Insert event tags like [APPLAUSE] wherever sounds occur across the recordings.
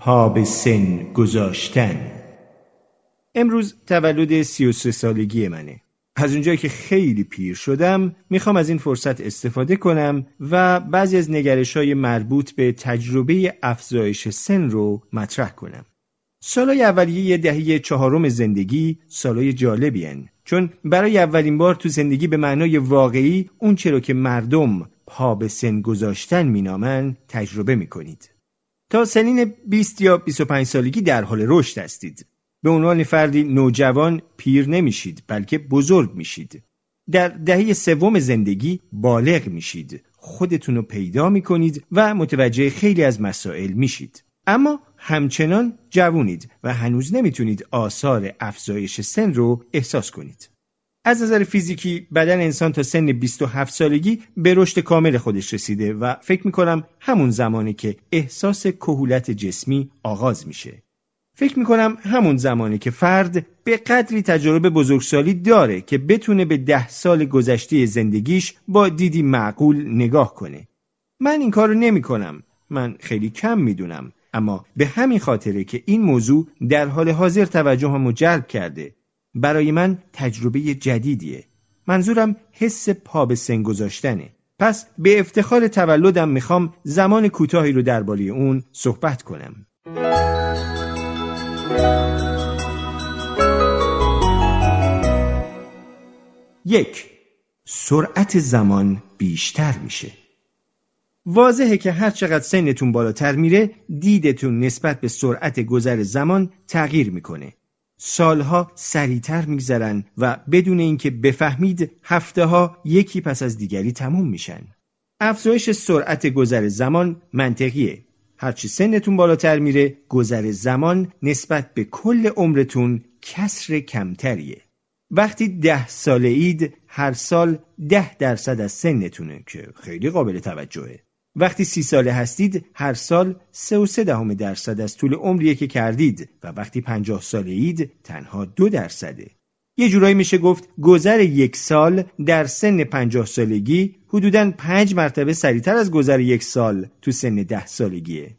پا به سن گذاشتن امروز تولد 33 سالگی منه از اونجایی که خیلی پیر شدم می‌خوام از این فرصت استفاده کنم و بعضی از نگرش های مربوط به تجربه افزایش سن رو مطرح کنم. سالای اولیه دهه چهارم زندگی سالای جالبی هن. چون برای اولین بار تو زندگی به معنای واقعی اون چرا که مردم پا به سن گذاشتن مینامن تجربه می‌کنید. تا سنین 20 یا 25 سالگی در حال رشد هستید. به عنوان فردی نوجوان پیر نمیشید بلکه بزرگ میشید. در دهه سوم زندگی بالغ میشید. خودتون رو پیدا می‌کنید و متوجه خیلی از مسائل میشید. اما همچنان جوونید و هنوز نمی‌تونید آثار افزایش سن رو احساس کنید. از نظر فیزیکی بدن انسان تا سن 27 سالگی به رشد کامل خودش رسیده و فکر می‌کنم همون زمانی که احساس کهولت جسمی آغاز میشه. فکر می‌کنم همون زمانی که فرد به قدری تجربه بزرگسالی داره که بتونه به ده سال گذشته زندگیش با دیدی معقول نگاه کنه. من این کار رو نمی کنم. من خیلی کم می‌دونم. اما به همین خاطره که این موضوع در حال حاضر توجه هم جلب کرده. برای من تجربه جدیدیه. منظورم حس پا به سن گذاشتنه. پس به افتخار تولدم می‌خوام زمان کوتاهی رو درباره اون صحبت کنم. یک سرعت زمان بیشتر میشه واضحه که هر چقدر سنتون بالاتر میره دیدتون نسبت به سرعت گذر زمان تغییر می‌کنه سالها سریعتر میگذرن و بدون اینکه بفهمید هفته ها یکی پس از دیگری تموم میشن. افزایش سرعت گذر زمان منطقیه. هرچی سنتون بالاتر میره گذر زمان نسبت به کل عمرتون کسر کمتریه. وقتی ده سال اید هر سال ده درصد از سنتونه که خیلی قابل توجهه. وقتی سی ساله هستید هر سال سه و سه دهم درصد از طول عمریه که کردید و وقتی پنجاه ساله اید تنها دو درصده یه جورایی میشه گفت گذر یک سال در سن پنجاه سالگی حدوداً پنج مرتبه سریعتر از گذر یک سال تو سن ده سالگیه.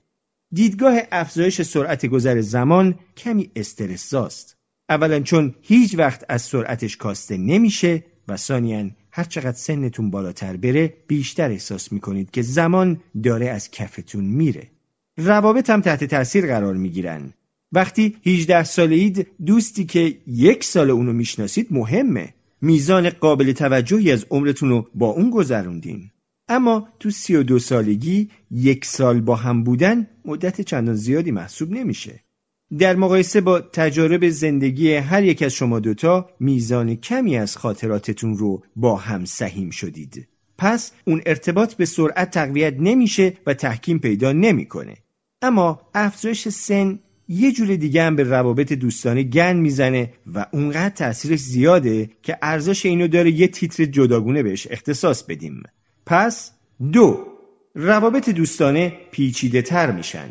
دیدگاه افزایش سرعت گذر زمان کمی استرساست. اولا چون هیچ وقت از سرعتش کاسته نمیشه و ثانیا هر چقدر سنتون بالاتر بره بیشتر احساس می‌کنید که زمان داره از کفتون میره. روابط هم تحت تاثیر قرار می‌گیرن. وقتی 18 ساله اید دوستی که یک سال اونو می‌شناسید مهمه میزان قابل توجهی از عمرتون رو با اون گذروندین اما تو 32 سالگی یک سال با هم بودن مدت چندان زیادی محسوب نمیشه در مقایسه با تجارب زندگی هر یک از شما دوتا میزان کمی از خاطراتتون رو با هم سهیم شدید. پس اون ارتباط به سرعت تقویت نمیشه و تحکیم پیدا نمی‌کنه. اما افزایش سن یه جور دیگه هم به روابط دوستانه گن می‌زنه و اونقدر تاثیرش زیاده که ارزش اینو داره یه تیتر جداگونه بهش اختصاص بدیم. پس دو روابط دوستانه پیچیده تر میشن.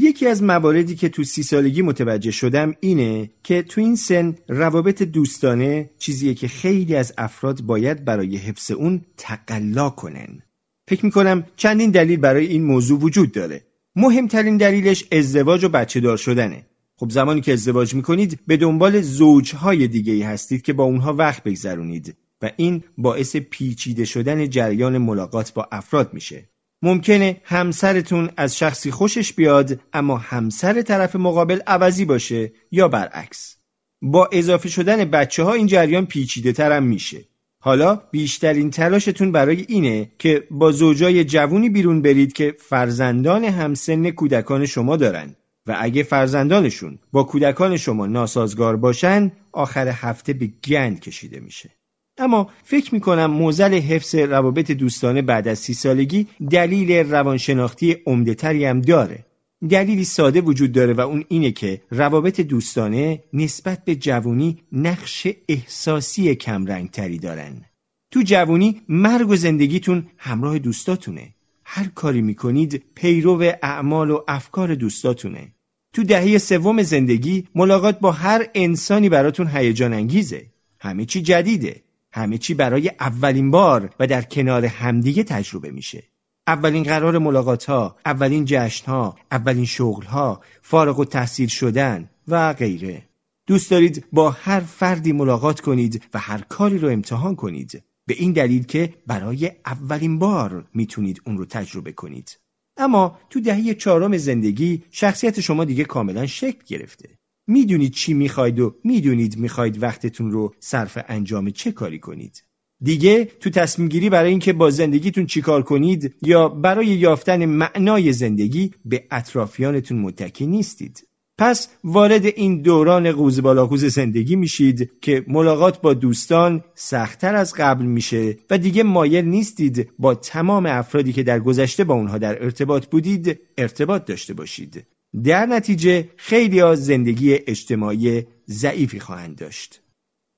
یکی از مواردی که تو سی سالگی متوجه شدم اینه که تو این سن روابط دوستانه چیزیه که خیلی از افراد باید برای حفظ اون تقلا کنن. فکر می‌کنم چندین دلیل برای این موضوع وجود داره. مهمترین دلیلش ازدواج و بچه دار شدنه. خب زمانی که ازدواج می‌کنید به دنبال زوجهای دیگه ای هستید که با اونها وقت بگذرونید و این باعث پیچیده شدن جریان ملاقات با افراد میشه. ممکنه همسرتون از شخصی خوشش بیاد اما همسر طرف مقابل عوضی باشه یا برعکس. با اضافه شدن بچه ها این جریان پیچیده ترم میشه. حالا بیشترین تلاشتون برای اینه که با زوجای جوونی بیرون برید که فرزندان همسن کودکان شما دارن. و اگه فرزندانشون با کودکان شما ناسازگار باشن آخر هفته به گند کشیده میشه. اما فکر می‌کنم موزل حفظ روابط دوستانه بعد از سی سالگی دلیل روانشناختی عمدهتری هم داره دلیلی ساده وجود داره و اون اینه که روابط دوستانه نسبت به جوونی نقش احساسی کمرنگتری دارن. تو جوونی مرگ و زندگیتون همراه دوستاتونه. هر کاری می‌کنید پیرو اعمال و افکار دوستاتونه. تو دهه سوم زندگی ملاقات با هر انسانی براتون هیجان انگیزه. همه چی جدیده. همه چی برای اولین بار و در کنار همدیگه تجربه میشه. اولین قرار ملاقات ها، اولین جشن ها، اولین شغل ها، فارغ و تحصیل شدن و غیره. دوست دارید با هر فردی ملاقات کنید و هر کاری رو امتحان کنید. به این دلیل که برای اولین بار می‌تونید اون رو تجربه کنید. اما تو دهه چهارم زندگی شخصیت شما دیگه کاملا شکل گرفته. می‌دونید چی می‌خواید و می‌دونید می‌خواید وقتتون رو صرف انجام چه کاری کنید. دیگه تو تصمیم گیری برای اینکه با زندگیتون چیکار کنید یا برای یافتن معنای زندگی به اطرافیانتون متکی نیستید. پس وارد این دوران قوز بالاخوز زندگی میشید که ملاقات با دوستان سختتر از قبل میشه و دیگه مایل نیستید با تمام افرادی که در گذشته با اونها در ارتباط بودید ارتباط داشته باشید. در نتیجه خیلی از زندگی اجتماعی ضعیفی خواهند داشت.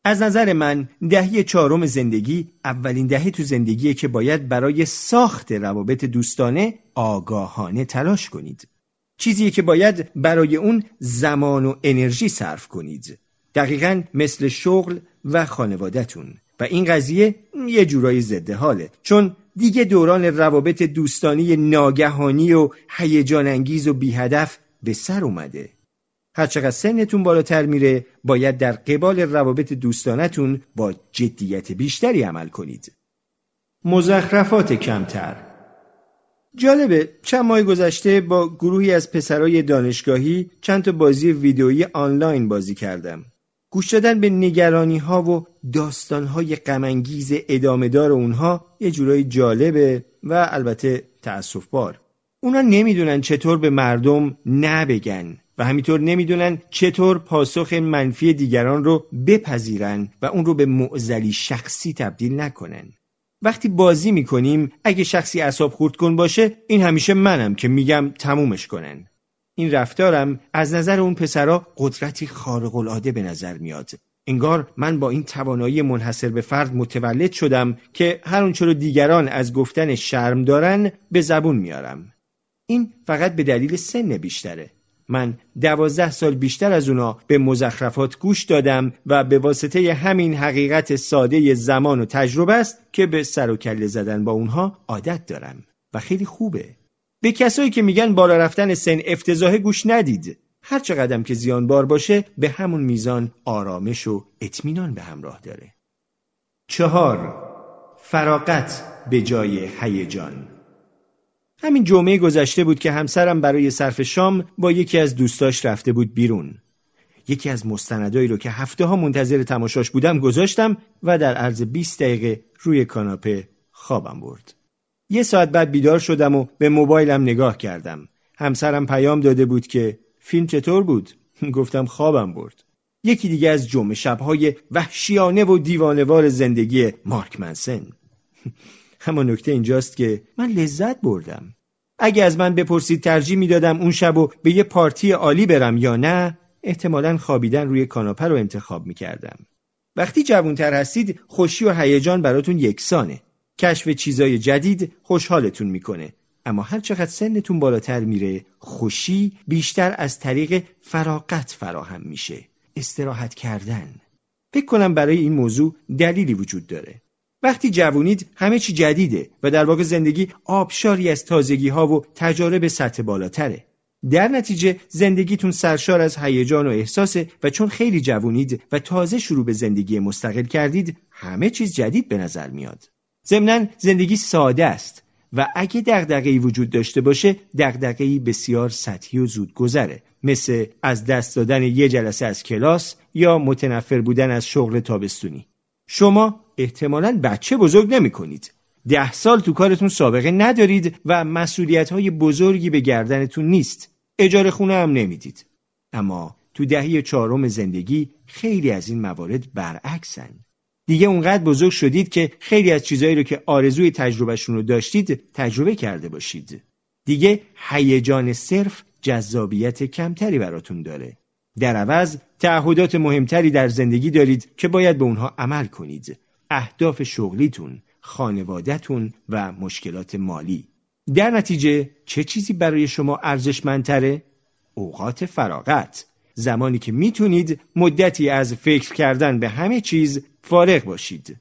از نظر من دهی چهارم زندگی اولین دهه تو زندگیه که باید برای ساخت روابط دوستانه آگاهانه تلاش کنید. چیزیه که باید برای اون زمان و انرژی صرف کنید. دقیقا مثل شغل و خانوادهتون. و این قضیه یه جورایی ضد حاله چون دیگه دوران روابط دوستانی ناگهانی و هیجان انگیز و بیهدف به سر اومده. هرچقدر سنتون بالاتر میره باید در قبال روابط دوستانتون با جدیت بیشتری عمل کنید. مزخرفات کمتر جالبه چند ماه گذشته با گروهی از پسرای دانشگاهی چند تا بازی ویدئویی آنلاین بازی کردم. گوش دادن به نگرانی ها و داستان های غمانگیز ادامه دار اونها یه جورایی جالبه و البته تأسف بار. اونا نمی‌دونن چطور به مردم نبگن و همینطور نمی‌دونن چطور پاسخ منفی دیگران رو بپذیرن و اون رو به معزلی شخصی تبدیل نکنن. وقتی بازی می‌کنیم اگه شخصی اصاب خورد کن باشه این همیشه منم که میگم تمومش کنن. این رفتارم از نظر اون پسرا قدرتی خارق العاده به نظر میاد. انگار من با این توانایی منحصر به فرد متولد شدم که هر اونچه رو دیگران از گفتن شرم دارن به زبون میارم. این فقط به دلیل سن بیشتره. من دوازده سال بیشتر از اونا به مزخرفات گوش دادم و به واسطه همین حقیقت ساده زمان و تجربه است که به سر و کله زدن با اونها عادت دارم و خیلی خوبه. به کسایی که میگن بالا رفتن سن افتضاح گوش ندید. هر قدم که زیانبار باشه به همون میزان آرامش و اطمینان به همراه داره. چهار فراقت به جای هیجان همین جمعه گذشته بود که همسرم برای صرف شام با یکی از دوستاش رفته بود بیرون. یکی از مستندایی رو که هفته ها منتظر تماشاش بودم گذاشتم و در عرض 20 دقیقه روی کاناپه خوابم برد. یه ساعت بعد بیدار شدم و به موبایلم نگاه کردم. همسرم پیام داده بود که فیلم چطور بود؟ [LAUGHS] گفتم خوابم برد. یکی دیگه از جمعه شبهای وحشیانه و دیوانوار زندگی مارک منسن. [LAUGHS] اما نکته اینجاست که من لذت بردم اگه از من بپرسید ترجیح می‌دادم اون شب و به یه پارتی عالی برم یا نه احتمالا خوابیدن روی کاناپه رو انتخاب می‌کردم وقتی جوانتر هستید خوشی و هیجان براتون یکسانه کشف چیزای جدید خوشحالتون می‌کنه اما هر چقدر سنتون بالاتر میره خوشی بیشتر از طریق فراقت فراهم میشه استراحت کردن فکر کنم برای این موضوع دلیلی وجود داره وقتی جوونید همه چی جدیده و در واقع زندگی آبشاری از تازگی ها و تجارب سطح بالاتره. در نتیجه زندگیتون سرشار از هیجان و احساسه و چون خیلی جوونید و تازه شروع به زندگی مستقل کردید همه چیز جدید به نظر میاد. ضمنا زندگی ساده است و اگه دغدغه‌ای وجود داشته باشه دغدغه‌ای بسیار سطحی و زود گذره مثل از دست دادن یه جلسه از کلاس یا متنفر بودن از شغل تابستونی شما احتمالا بچه بزرگ نمی کنید. ده سال تو کارتون سابقه ندارید و مسئولیت های بزرگی به گردنتون نیست. اجاره خونه هم نمی‌دید. اما تو دهه چهارم زندگی خیلی از این موارد برعکسن. دیگه اونقدر بزرگ شدید که خیلی از چیزهایی رو که آرزوی تجربهشون رو داشتید تجربه کرده باشید. دیگه هیجان صرف جذابیت کمتری براتون داره. در عوض تعهدات مهمتری در زندگی دارید که باید به اونها عمل کنید. اهداف شغلیتون، خانوادهتون و مشکلات مالی. در نتیجه چه چیزی برای شما ارزشمندتره؟ اوقات فراغت. زمانی که می‌تونید مدتی از فکر کردن به همه چیز فارغ باشید.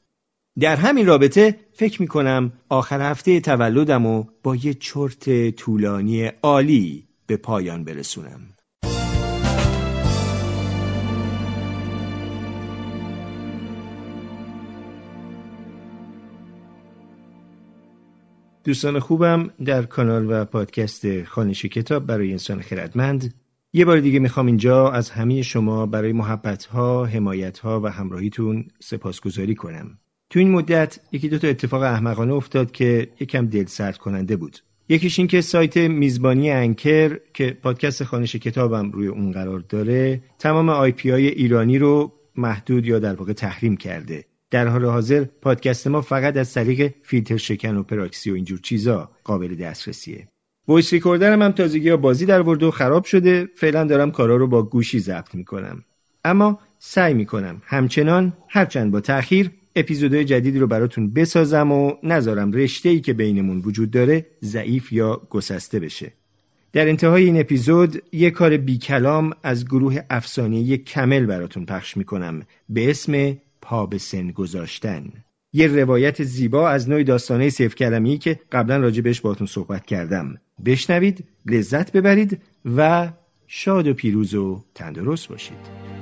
در همین رابطه فکر می‌کنم آخر هفته تولدم و با یه چرت طولانی عالی به پایان برسونم دوستان خوبم در کانال و پادکست خانش کتاب برای انسان خردمند یه بار دیگه می‌خوام اینجا از همه شما برای محبت ها، حمایت ها و همراهیتون سپاسگزاری کنم. تو این مدت یکی دو تا اتفاق احمقانه افتاد که یکم دل سرد کننده بود. یکیش این که سایت میزبانی انکر که پادکست خانش کتابم روی اون قرار داره تمام آی پی های ایرانی رو محدود یا در واقع تحریم کرده. در حال حاضر پادکست ما فقط از طریق فیلتر شکن و پراکسی و اینجور چیزا قابل دسترسیه. voice recorder م هم تازگی ها بازی در آورده و خراب شده. فعلا دارم کارا رو با گوشی ضبط می‌کنم. اما سعی می‌کنم. همچنان هرچند با تأخیر اپیزودهای جدیدی رو براتون بسازم و نذارم رشته ای که بینمون وجود داره ضعیف یا گسسته بشه. در انتهای این اپیزود یک کار بی کلام از گروه افسانه‌ای Camel براتون پخش می‌کنم به اسم پا به سن گذاشتن. یه روایت زیبا از نوع داستانه سیف کلمی که قبلا راجع بهش باهاتون صحبت کردم. بشنوید لذت ببرید و شاد و پیروز و تندرست باشید.